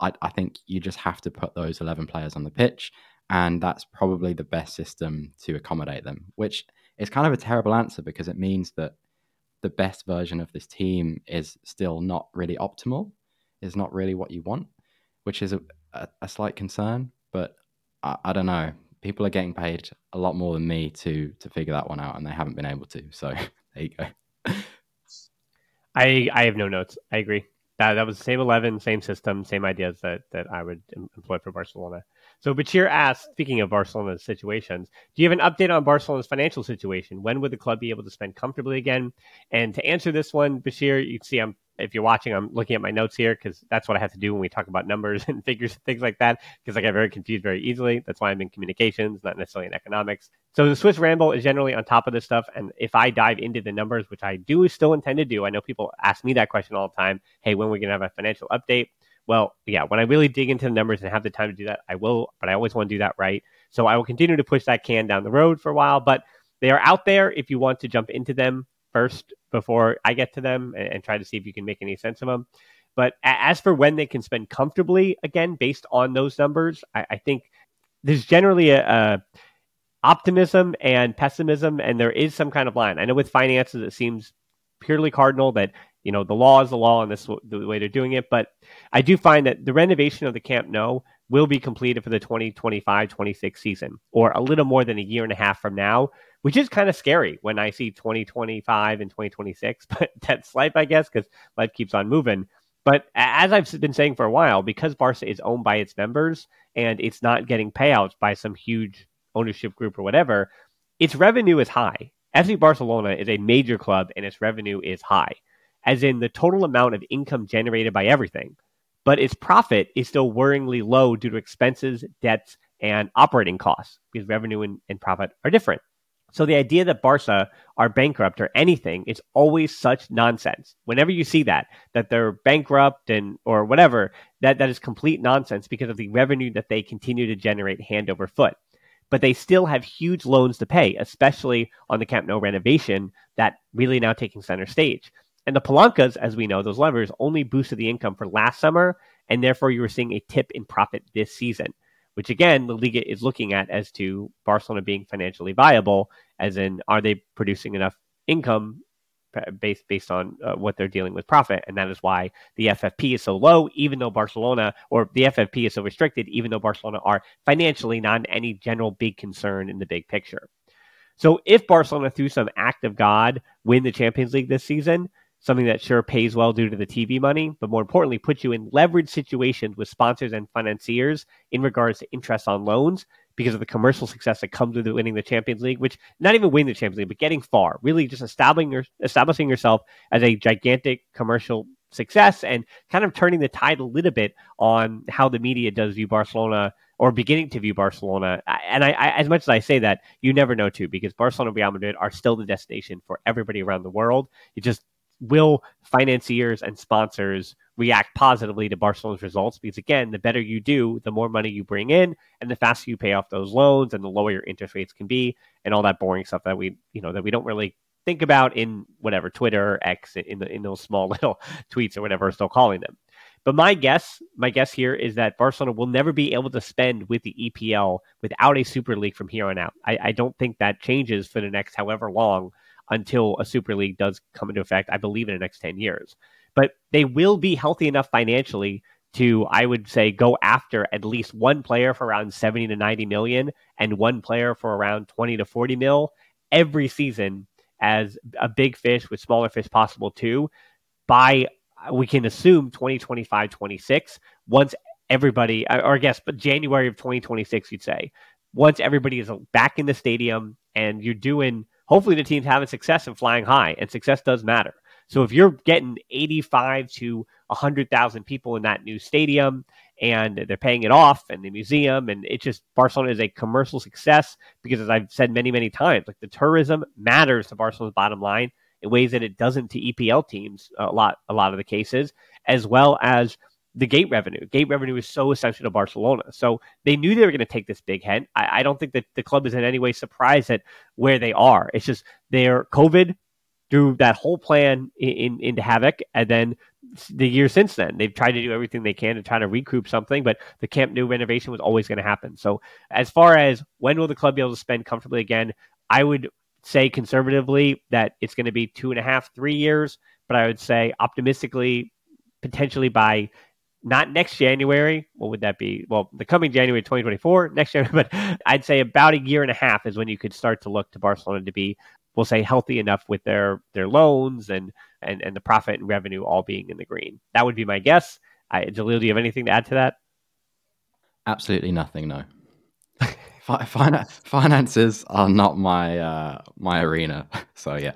I, I think you just have to put those 11 players on the pitch. And that's probably the best system to accommodate them, which is kind of a terrible answer because it means that the best version of this team is still not really optimal, is not really what you want, which is a, a, a slight concern. But I, I, don't know. People are getting paid a lot more than me to to figure that one out, and they haven't been able to. So there you go. I I have no notes. I agree that that was the same eleven, same system, same ideas that that I would employ for Barcelona. So Bachir asked, speaking of Barcelona's situations, do you have an update on Barcelona's financial situation? When would the club be able to spend comfortably again? And to answer this one, Bashir, you can see I'm if you're watching, I'm looking at my notes here because that's what I have to do when we talk about numbers and figures and things like that. Because I get very confused very easily. That's why I'm in communications, not necessarily in economics. So the Swiss Ramble is generally on top of this stuff. And if I dive into the numbers, which I do still intend to do, I know people ask me that question all the time. Hey, when are we going to have a financial update? Well, yeah, when I really dig into the numbers and have the time to do that, I will. But I always want to do that right. So I will continue to push that can down the road for a while. But they are out there if you want to jump into them first before I get to them and, and, try to see if you can make any sense of them. But as for when they can spend comfortably, again, based on those numbers, I, I think there's generally a, a, optimism and pessimism, and there is some kind of line. I know with finances, it seems purely cardinal that you know the law is the law and this is the way they're doing it. But I do find that the renovation of the Camp Nou will be completed for the 2025-26 season, or a little more than a year and a half from now, which is kind of scary when I see 2025 and 2026. But that's life, I guess, because life keeps on moving. But as I've been saying for a while, because Barca is owned by its members and it's not getting payouts by some huge ownership group or whatever, its revenue is high. FC Barcelona is a major club and its revenue is high, as in the total amount of income generated by everything. But its profit is still worryingly low due to expenses, debts, and operating costs because revenue and, and profit are different. So the idea that Barca are bankrupt or anything is always such nonsense. Whenever you see that, that they're bankrupt and or whatever, that, that is complete nonsense because of the revenue that they continue to generate hand over foot. But they still have huge loans to pay, especially on the Camp Nou renovation that really now taking center stage. And the palancas, as we know, those levers only boosted the income for last summer, and therefore you were seeing a tip in profit this season which again the Liga is looking at as to Barcelona being financially viable, as in are they producing enough income based based on uh, what they're dealing with profit, and that is why the FFP is so low, even though Barcelona or the FFP is so restricted, even though Barcelona are financially not any general big concern in the big picture. So if Barcelona, through some act of God, win the Champions League this season, something that sure pays well due to the TV money, but more importantly, puts you in leverage situations with sponsors and financiers in regards to interest on loans because of the commercial success that comes with winning the Champions League, which not even winning the Champions League, but getting far, really just establishing, your, establishing yourself as a gigantic commercial success and kind of turning the tide a little bit on how the media does view Barcelona or beginning to view Barcelona. And I, I, as much as I say that, you never know too, because Barcelona and Real Madrid are still the destination for everybody around the world. It just will financiers and sponsors react positively to Barcelona's results because again, the better you do, the more money you bring in and the faster you pay off those loans and the lower your interest rates can be and all that boring stuff that we, you know, that we don't really think about in whatever Twitter X in the in those small little tweets or whatever we're still calling them. But my guess, my guess here is that Barcelona will never be able to spend with the EPL without a Super League from here on out. I, I don't think that changes for the next however long until a Super League does come into effect. I believe in the next ten years. But they will be healthy enough financially to, I would say, go after at least one player for around 70 to 90 million and one player for around 20 to 40 mil every season as a big fish with smaller fish possible too by we can assume 2025 26 once everybody or i guess but january of 2026 you'd say once everybody is back in the stadium and you're doing hopefully the team's having success and flying high and success does matter. So if you're getting 85 to 100,000 people in that new stadium and they're paying it off and the museum and it just Barcelona is a commercial success because as I've said many many times like the tourism matters to Barcelona's bottom line in ways that it doesn't to EPL teams a lot a lot of the cases as well as the gate revenue. Gate revenue is so essential to Barcelona. So they knew they were going to take this big hit. I, I, don't think that the club is in any way surprised at where they are. It's just their COVID threw that whole plan in, in, into havoc, and then the year since then. They've tried to do everything they can to try to recoup something, but the Camp Nou renovation was always going to happen. So, as far as when will the club be able to spend comfortably again, I would say conservatively that it's going to be two and a half, three years, but I would say optimistically, potentially by not next January. What would that be? Well, the coming January 2024, next January, but I'd say about a year and a half is when you could start to look to Barcelona to be we'll say healthy enough with their their loans and and and the profit and revenue all being in the green. That would be my guess. I, Jaleel, do you have anything to add to that? Absolutely nothing. No. finances are not my uh, my arena. So yeah,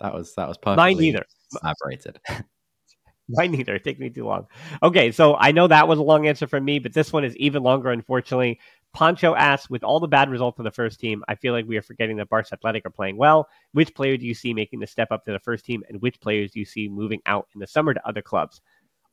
that was that was perfectly mine neither. Elaborated. Mine neither. It take me too long. Okay, so I know that was a long answer from me, but this one is even longer, unfortunately. Poncho asks, with all the bad results of the first team, I feel like we are forgetting that Barca Athletic are playing well. Which player do you see making the step up to the first team, and which players do you see moving out in the summer to other clubs?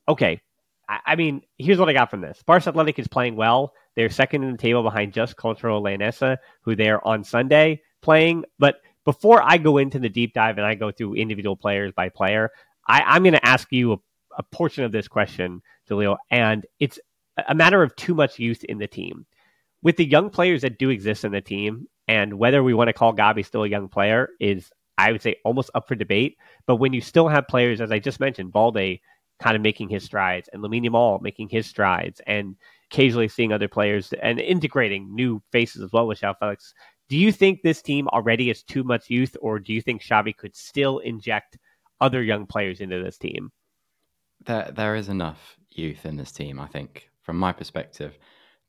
Okay, I, I mean, here's what I got from this. Barca Athletic is playing well. They're second in the table behind Just Cultural Leonesa, who they're on Sunday playing. But before I go into the deep dive and I go through individual players by player, I, am going to ask you a, a portion of this question, Jaleel, and it's a matter of too much youth in the team with the young players that do exist in the team, and whether we want to call Gavi still a young player is, I would say, almost up for debate. But when you still have players, as I just mentioned, Balde kind of making his strides, and Lamine Yamal making his strides, and occasionally seeing other players and integrating new faces as well with João Felix. Do you think this team already has too much youth, or do you think Xavi could still inject other young players into this team? There, there is enough youth in this team, I think, from my perspective.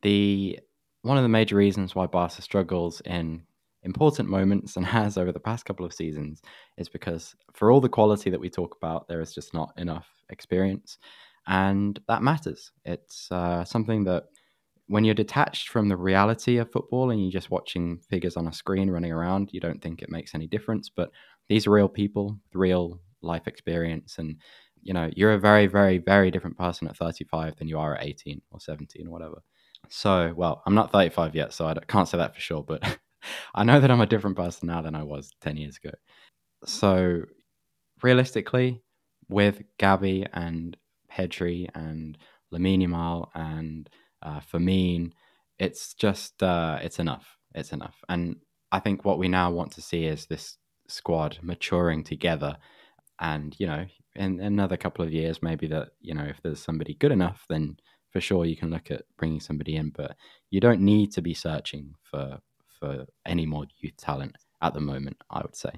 The one of the major reasons why Barca struggles in important moments and has over the past couple of seasons is because for all the quality that we talk about, there is just not enough experience. And that matters. It's uh, something that when you're detached from the reality of football and you're just watching figures on a screen running around, you don't think it makes any difference. But these are real people, real life experience. And, you know, you're a very, very, very different person at 35 than you are at 18 or 17 or whatever. So, well, I'm not 35 yet, so I can't say that for sure, but I know that I'm a different person now than I was 10 years ago. So, realistically, with Gavi and Pedri and Lamine Yamal and uh, Fermin, it's just uh, it's enough. It's enough, and I think what we now want to see is this squad maturing together. And you know, in, another couple of years, maybe that you know, if there's somebody good enough, then for sure you can look at bringing somebody in, but you don't need to be searching for for any more youth talent at the moment, I would say.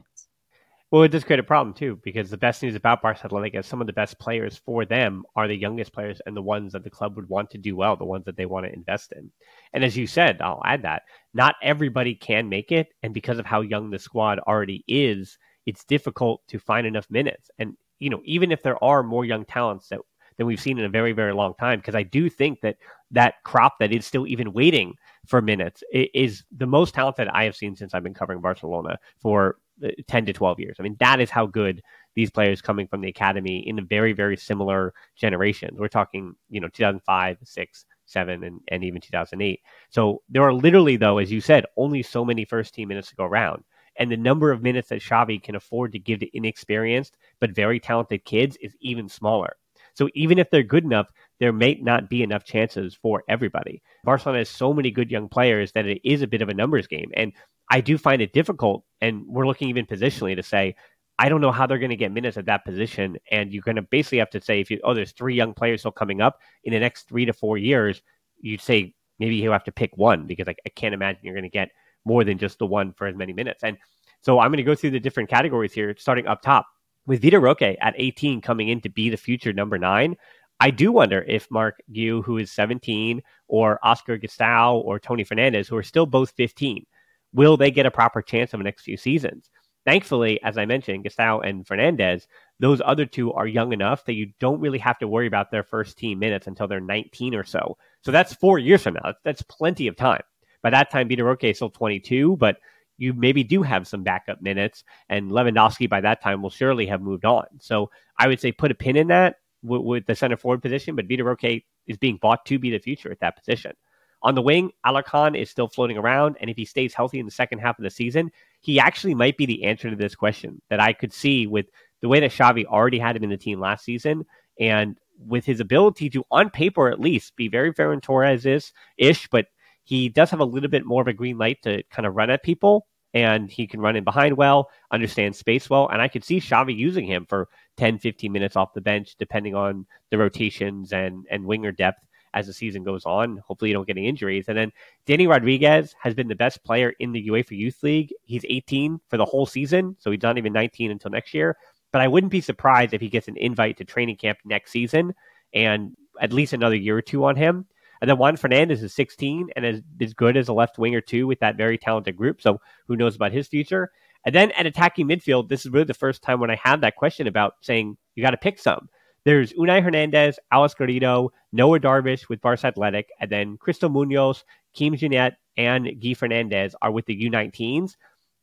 Well, it does create a problem too, because the best news about Barca Athletic is some of the best players for them are the youngest players and the ones that the club would want to do well, the ones that they want to invest in. And as you said, I'll add that not everybody can make it, and because of how young the squad already is, it's difficult to find enough minutes. And you know, even if there are more young talents that than we've seen in a very, very long time, because I do think that that crop that is still even waiting for minutes is the most talented I have seen since I've been covering Barcelona for uh, 10 to 12 years. I mean, that is how good these players coming from the academy in a very, very similar generations. We're talking, you know, 2005, 6, 7, and, and even 2008. So there are literally, though, as you said, only so many first team minutes to go around. And the number of minutes that Xavi can afford to give to inexperienced but very talented kids is even smaller. So even if they're good enough, there may not be enough chances for everybody. Barcelona has so many good young players that it is a bit of a numbers game. And I do find it difficult, and we're looking even positionally to say, I don't know how they're going to get minutes at that position. And you're going to basically have to say, if you, oh, there's three young players still coming up in the next three to four years, you'd say maybe you have to pick one because I, I can't imagine you're going to get more than just the one for as many minutes. And so I'm going to go through the different categories here, starting up top. With Vitor Roque at 18 coming in to be the future number nine, I do wonder if Marc Guiu, who is 17, or Oscar Gastão or Tony Fernandez, who are still both 15, will they get a proper chance of the next few seasons? Thankfully, as I mentioned, Gastão and Fernandez, those other two are young enough that you don't really have to worry about their first team minutes until they're 19 or so. So that's four years from now. That's plenty of time. By that time, Vitor Roque is still 22, but you maybe do have some backup minutes, and Lewandowski by that time will surely have moved on. So I would say put a pin in that with, with the center forward position, but Vitor Roque is being bought to be the future at that position. On the wing, Alarcon is still floating around, and if he stays healthy in the second half of the season, he actually might be the answer to this question that I could see with the way that Xavi already had him in the team last season, and with his ability to, on paper at least, be very Ferran Torres ish, but he does have a little bit more of a green light to kind of run at people, and he can run in behind well, understand space well, and I could see Xavi using him for 10, 15 minutes off the bench, depending on the rotations and and winger depth as the season goes on. Hopefully, you don't get any injuries. And then Danny Rodriguez has been the best player in the UEFA Youth League. He's 18 for the whole season, so he's not even 19 until next year. But I wouldn't be surprised if he gets an invite to training camp next season and at least another year or two on him. And then Juan Fernandez is 16 and is as good as a left winger too with that very talented group. So who knows about his future? And then at attacking midfield, this is really the first time when I had that question about saying you got to pick some. There's Unai Hernandez, Alex Garrido, Noah Darvich with Barca Athletic, and then Cristo Munoz, Quim Junyent, and Guy Fernandez are with the U19s.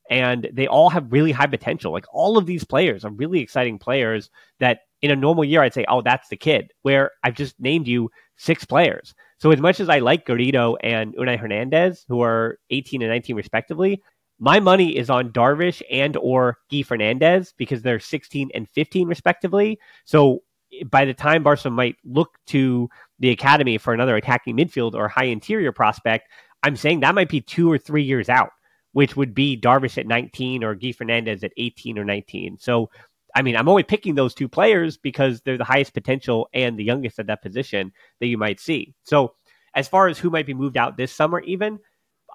And they all have really high potential. Like all of these players are really exciting players that in a normal year, I'd say, oh, that's the kid, where I've just named you six players. So as much as I like Garrido and Unai Hernandez, who are 18 and 19 respectively, my money is on Darvich and or Guy Fernandez because they're 16 and 15 respectively. So by the time Barca might look to the academy for another attacking midfield or high interior prospect, I'm saying that might be two or three years out, which would be Darvich at 19 or Guy Fernandez at 18 or 19. So, I mean, I'm only picking those two players because they're the highest potential and the youngest at that position that you might see. So, as far as who might be moved out this summer, even,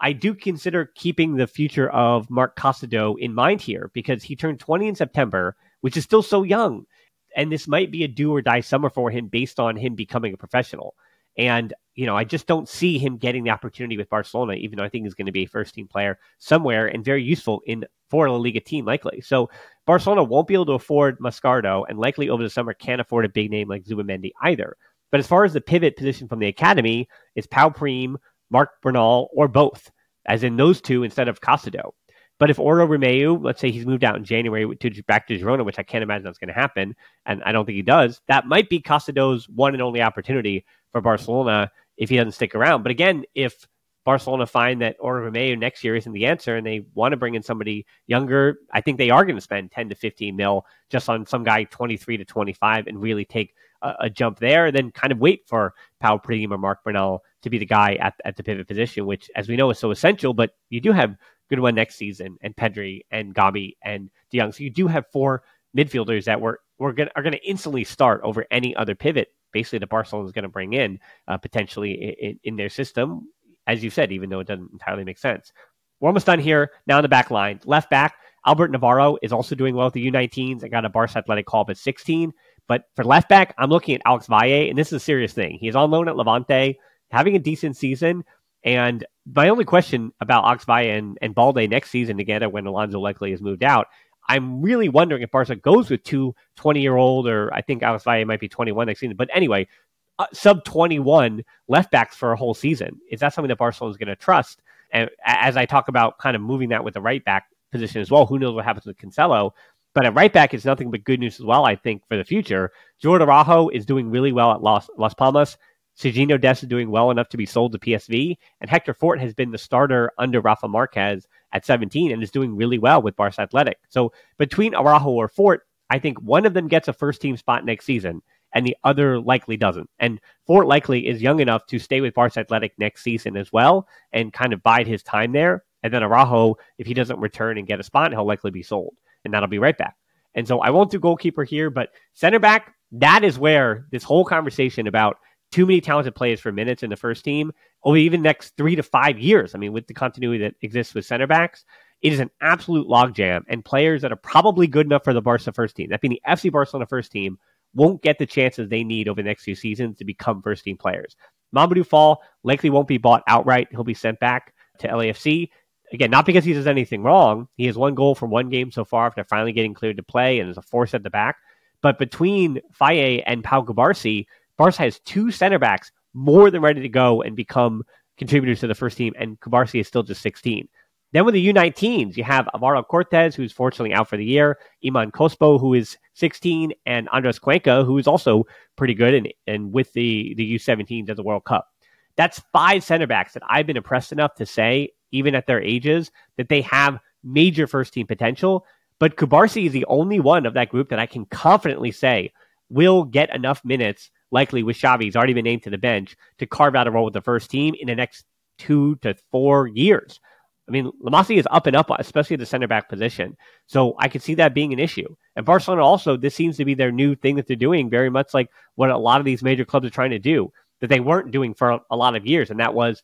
I do consider keeping the future of Marc Casadó in mind here because he turned 20 in September, which is still so young and this might be a do or die summer for him based on him becoming a professional. And you know, I just don't see him getting the opportunity with Barcelona, even though I think he's going to be a first team player somewhere and very useful in for a La Liga team, likely. So Barcelona won't be able to afford Moscardo, and likely over the summer can't afford a big name like Zubimendi either. But as far as the pivot position from the academy, it's Pau Prim, Marc Bernal, or both, as in those two instead of Casado. But if Oriol Romeu, let's say he's moved out in January to back to Girona, which I can't imagine that's going to happen, and I don't think he does, that might be Casado's one and only opportunity for Barcelona if he doesn't stick around. But again, if Barcelona find that Oriol Romeu next year isn't the answer and they want to bring in somebody younger, I think they are going to spend 10 to 15 mil just on some guy 23 to 25 and really take a, a jump there, and then kind of wait for Pau Prim or Marc Bernal to be the guy at, at the pivot position, which, as we know, is so essential. But you do have Gundogan next season, and Pedri and Gavi and De Jong. So you do have four midfielders that were, were gonna, are going to instantly start over any other pivot. Basically, the Barcelona is going to bring in uh, potentially in, in, their system, as you said, even though it doesn't entirely make sense. we're almost done here. Now in the back line, left back, Albert Navarro is also doing well with the U19s and got a Barca Athletic call up at 16. But for left back, I'm looking at Alex Valle, and this is a serious thing. He's on loan at Levante, having a decent season. And my only question about Alex Valle and, and Balde next season together when Alonso likely has moved out, I'm really wondering if Barca goes with two 20 year old, or I think Alex Valle might be 21 next season. But anyway, uh, sub 21 left backs for a whole season. Is that something that Barcelona is going to trust? And as I talk about kind of moving that with the right back position as well, who knows what happens with Cancelo? But at right back, it's nothing but good news as well, I think, for the future. Jordan Araujo is doing really well at Las, Las Palmas. Sergiño Dest is doing well enough to be sold to PSV. And Hector Fort has been the starter under Rafa Marquez at 17 and is doing really well with Barca Athletic. So between Araujo or Fort, I think one of them gets a first team spot next season and the other likely doesn't. And Fort likely is young enough to stay with Barca Athletic next season as well and kind of bide his time there. And then Araujo, if he doesn't return and get a spot, he'll likely be sold. And that'll be right back. And so I won't do goalkeeper here, but center back, that is where this whole conversation about too many talented players for minutes in the first team, or even next three to five years. I mean, with the continuity that exists with center backs, it is an absolute logjam. And players that are probably good enough for the Barca first team, that being the FC Barcelona first team, won't get the chances they need over the next few seasons to become first team players. Mamadou Fall likely won't be bought outright. He'll be sent back to LAFC. Again, not because he does anything wrong. He has one goal from one game so far after finally getting cleared to play and is a force at the back. But between Faye and Pau Cubarsí, Barca has two center backs more than ready to go and become contributors to the first team, and Cubarsí is still just 16. Then with the U19s, you have Alvaro Cortés, who's fortunately out for the year, Iman Cospo, who is 16, and Andres Cuenca, who is also pretty good and, and with the, the U17s at the World Cup. That's five center backs that I've been impressed enough to say, even at their ages, that they have major first team potential. But Cubarsí is the only one of that group that I can confidently say will get enough minutes, likely with Xavi, he's already been named to the bench, to carve out a role with the first team in the next two to four years. I mean, La Masia is up and up, especially at the center back position. So I could see that being an issue. And Barcelona also, this seems to be their new thing that they're doing, very much like what a lot of these major clubs are trying to do that they weren't doing for a lot of years. And that was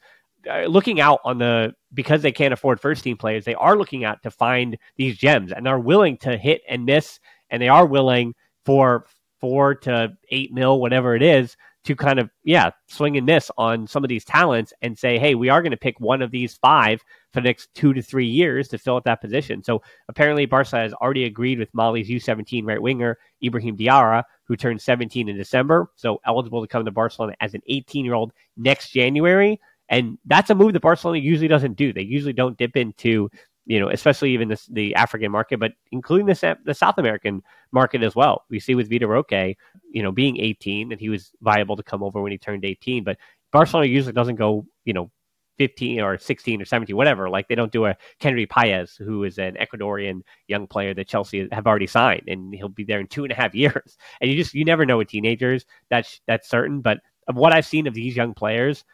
uh, looking out on the, because they can't afford first team players, they are looking out to find these gems and they're willing to hit and miss. And they are willing for four to eight mil, whatever it is, to kind of, yeah, swing and miss on some of these talents and say, hey, we are going to pick one of these five for the next two to three years to fill up that position. So apparently, Barca has already agreed with Mali's U17 right winger, Ibrahim Diarra, who turned 17 in December. So eligible to come to Barcelona as an 18 year old next January. And that's a move that Barcelona usually doesn't do. They usually don't dip into you know, especially even the African market, but including the, the South American market as well. We see with Vitor Roque, you know, being 18 and he was viable to come over when he turned 18, but Barcelona usually doesn't go, you know, 15 or 16 or 17, whatever. Like they don't do a Kendry Páez, who is an Ecuadorian young player that Chelsea have already signed, and he'll be there in two and a half years. And you just you never know with teenagers. That's that's certain. But of what I've seen of these young players,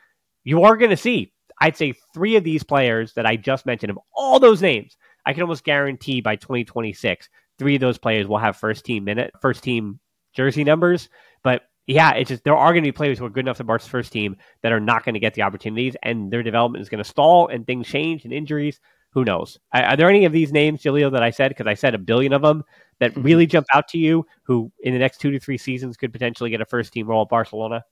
you are going to see I'd say three of these players that I just mentioned, of all those names, I can almost guarantee by 2026, three of those players will have first team minute, first team jersey numbers. But yeah, it's just there are going to be players who are good enough to Barca's first team that are not going to get the opportunities, and their development is going to stall, and things change, and injuries. Who knows? Are, there any of these names, Julio, that I said because I said a billion of them that mm-hmm. really jump out to you? Who in the next two to three seasons could potentially get a first team role at Barcelona?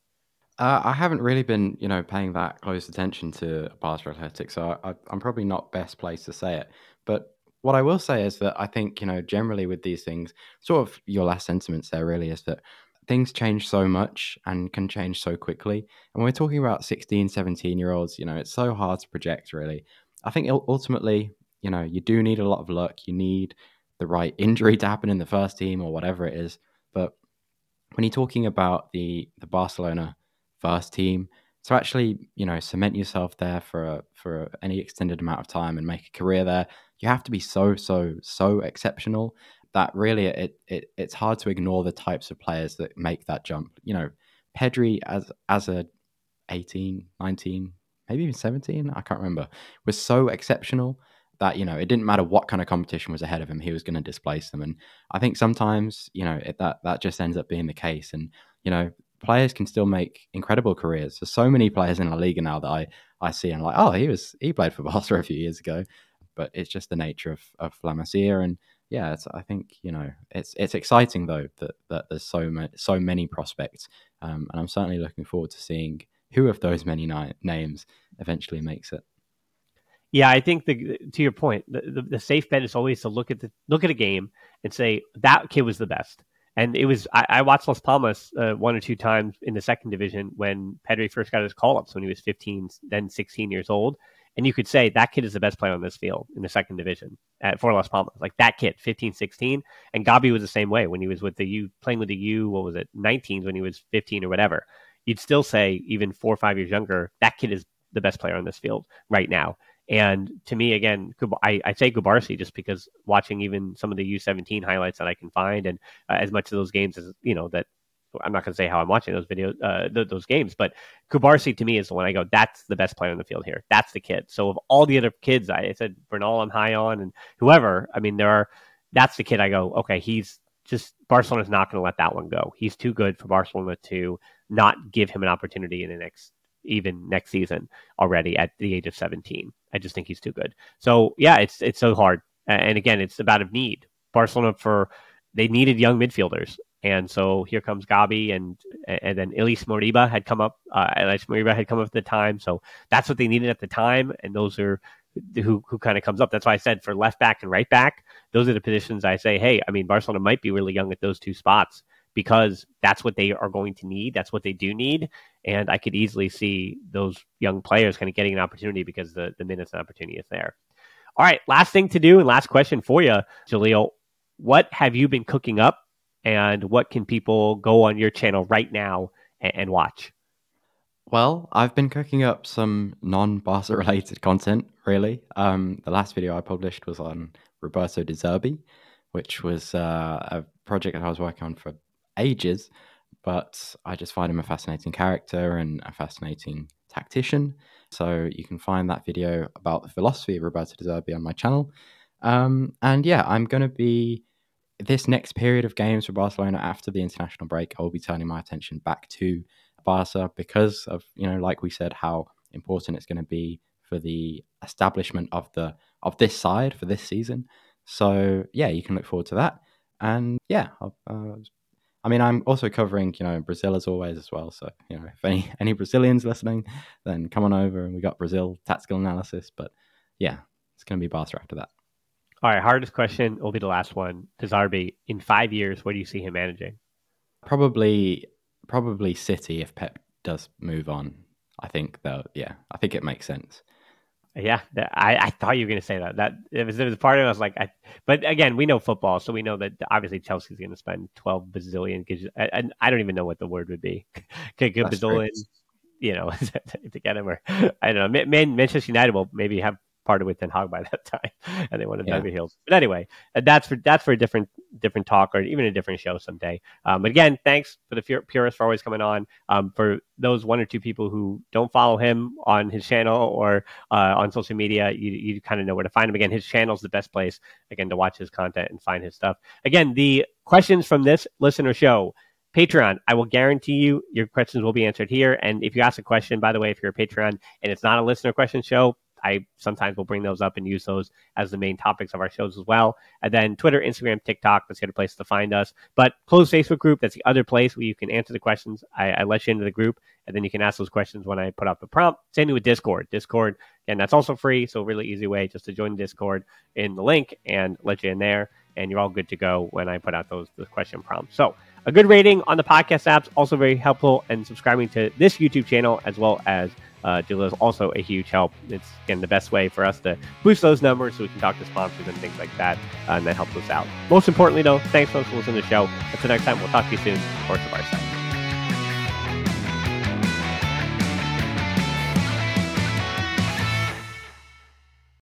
Uh, I haven't really been, you know, paying that close attention to Barca Athletic, so I, I'm probably not best placed to say it. But what I will say is that I think, you know, generally with these things, sort of your last sentiments there really is that things change so much and can change so quickly. And when we're talking about 16, 17 year olds, you know, it's so hard to project really. I think ultimately, you know, you do need a lot of luck. You need the right injury to happen in the first team or whatever it is. But when you're talking about the the Barcelona first team to actually you know cement yourself there for a, for any extended amount of time and make a career there you have to be so so so exceptional that really it, it it's hard to ignore the types of players that make that jump you know pedri as as a 18 19 maybe even 17 i can't remember was so exceptional that you know it didn't matter what kind of competition was ahead of him he was going to displace them and i think sometimes you know it, that that just ends up being the case and you know players can still make incredible careers. There's so many players in La Liga now that I, I see and like, oh, he was he played for Barca a few years ago. But it's just the nature of of La Masia, and yeah, I think you know it's it's exciting though that that there's so many so many prospects, um, and I'm certainly looking forward to seeing who of those many ni- names eventually makes it. Yeah, I think the to your point, the, the, the, safe bet is always to look at the look at a game and say that kid was the best. And it was I, I watched Las Palmas uh, one or two times in the second division when Pedri first got his call ups when he was 15, then 16 years old, and you could say that kid is the best player on this field in the second division at for Las Palmas. Like that kid, 15, 16. And Gavi was the same way when he was with the U playing with the U, what was it, 19s when he was 15 or whatever. You'd still say, even four or five years younger, that kid is the best player on this field right now. And to me, again, I, I say Cubarsí just because watching even some of the U17 highlights that I can find, and uh, as much of those games as you know that I'm not going to say how I'm watching those videos, uh, th- those games, but Cubarsí to me is the one I go, that's the best player on the field here. That's the kid. So of all the other kids, I, I said Bernal, I'm high on, and whoever. I mean, there are. That's the kid I go, okay, he's just Barcelona's not going to let that one go. He's too good for Barcelona to not give him an opportunity in the next even next season already at the age of 17. I just think he's too good. So yeah, it's it's so hard. And again, it's about a need. Barcelona for they needed young midfielders. And so here comes Gavi, and and then Ilaix Moriba had come up. Uh, Ilaix Moriba had come up at the time, so that's what they needed at the time. And those are who who kind of comes up. That's why I said for left back and right back, those are the positions I say, hey, I mean Barcelona might be really young at those two spots because that's what they are going to need. That's what they do need. And I could easily see those young players kind of getting an opportunity because the, the minutes and opportunity is there. All right, last thing to do and last question for you, Jaleel. What have you been cooking up and what can people go on your channel right now and, and watch? Well, I've been cooking up some non-Barca related content, really. Um, the last video I published was on Roberto De Zerbi, which was uh, a project that I was working on for ages, but I just find him a fascinating character and a fascinating tactician. So you can find that video about the philosophy of Roberto De Zerbi on my channel. Um, and yeah, I'm going to be this next period of games for Barcelona after the international break, I will be turning my attention back to Barca because of, you know, like we said, how important it's going to be for the establishment of the of this side for this season. So yeah, you can look forward to that. And yeah, uh, I mean, I'm also covering, you know, Brazil as always as well. So you know, if any any Brazilians listening, then come on over and we got Brazil tactical analysis. But yeah, it's going to be Barca after that. All right, hardest question will be the last one. De Zerbi, in five years, where do you see him managing? Probably, probably City if Pep does move on. I think though, yeah, I think it makes sense. Yeah, I, I thought you were going to say that. That it was, it was part of it. I was like, I, but again, we know football, so we know that obviously Chelsea's going to spend twelve bazillion. And I don't even know what the word would be. bazillion, you know, to get him. Or I don't know. Manchester United will maybe have parted with Ten Hag by that time, and they wanted yeah. Hills. But anyway, uh, that's for that's for a different different talk or even a different show someday. Um, but again, thanks for the purists for always coming on. Um, for those one or two people who don't follow him on his channel or uh, on social media, you you kind of know where to find him. Again, his channel is the best place again to watch his content and find his stuff. Again, the questions from this listener show. Patreon, I will guarantee you your questions will be answered here. And if you ask a question, by the way, if you're a Patreon and it's not a listener question show, I sometimes will bring those up and use those as the main topics of our shows as well. And then Twitter, Instagram, TikTok, that's the other place to find us. But closed Facebook group, that's the other place where you can answer the questions. I, I let you into the group, and then you can ask those questions when I put up the prompt. Same thing with Discord. Discord, and that's also free, so really easy way just to join Discord in the link and let you in there, and you're all good to go when I put out those, those question prompts. So a good rating on the podcast apps also very helpful, and subscribing to this YouTube channel as well as uh, is also a huge help. It's again the best way for us to boost those numbers so we can talk to sponsors and things like that, uh, and that helps us out. Most importantly, though, thanks folks for listening to the show. Until next time, we'll talk to you soon. Course, of our side.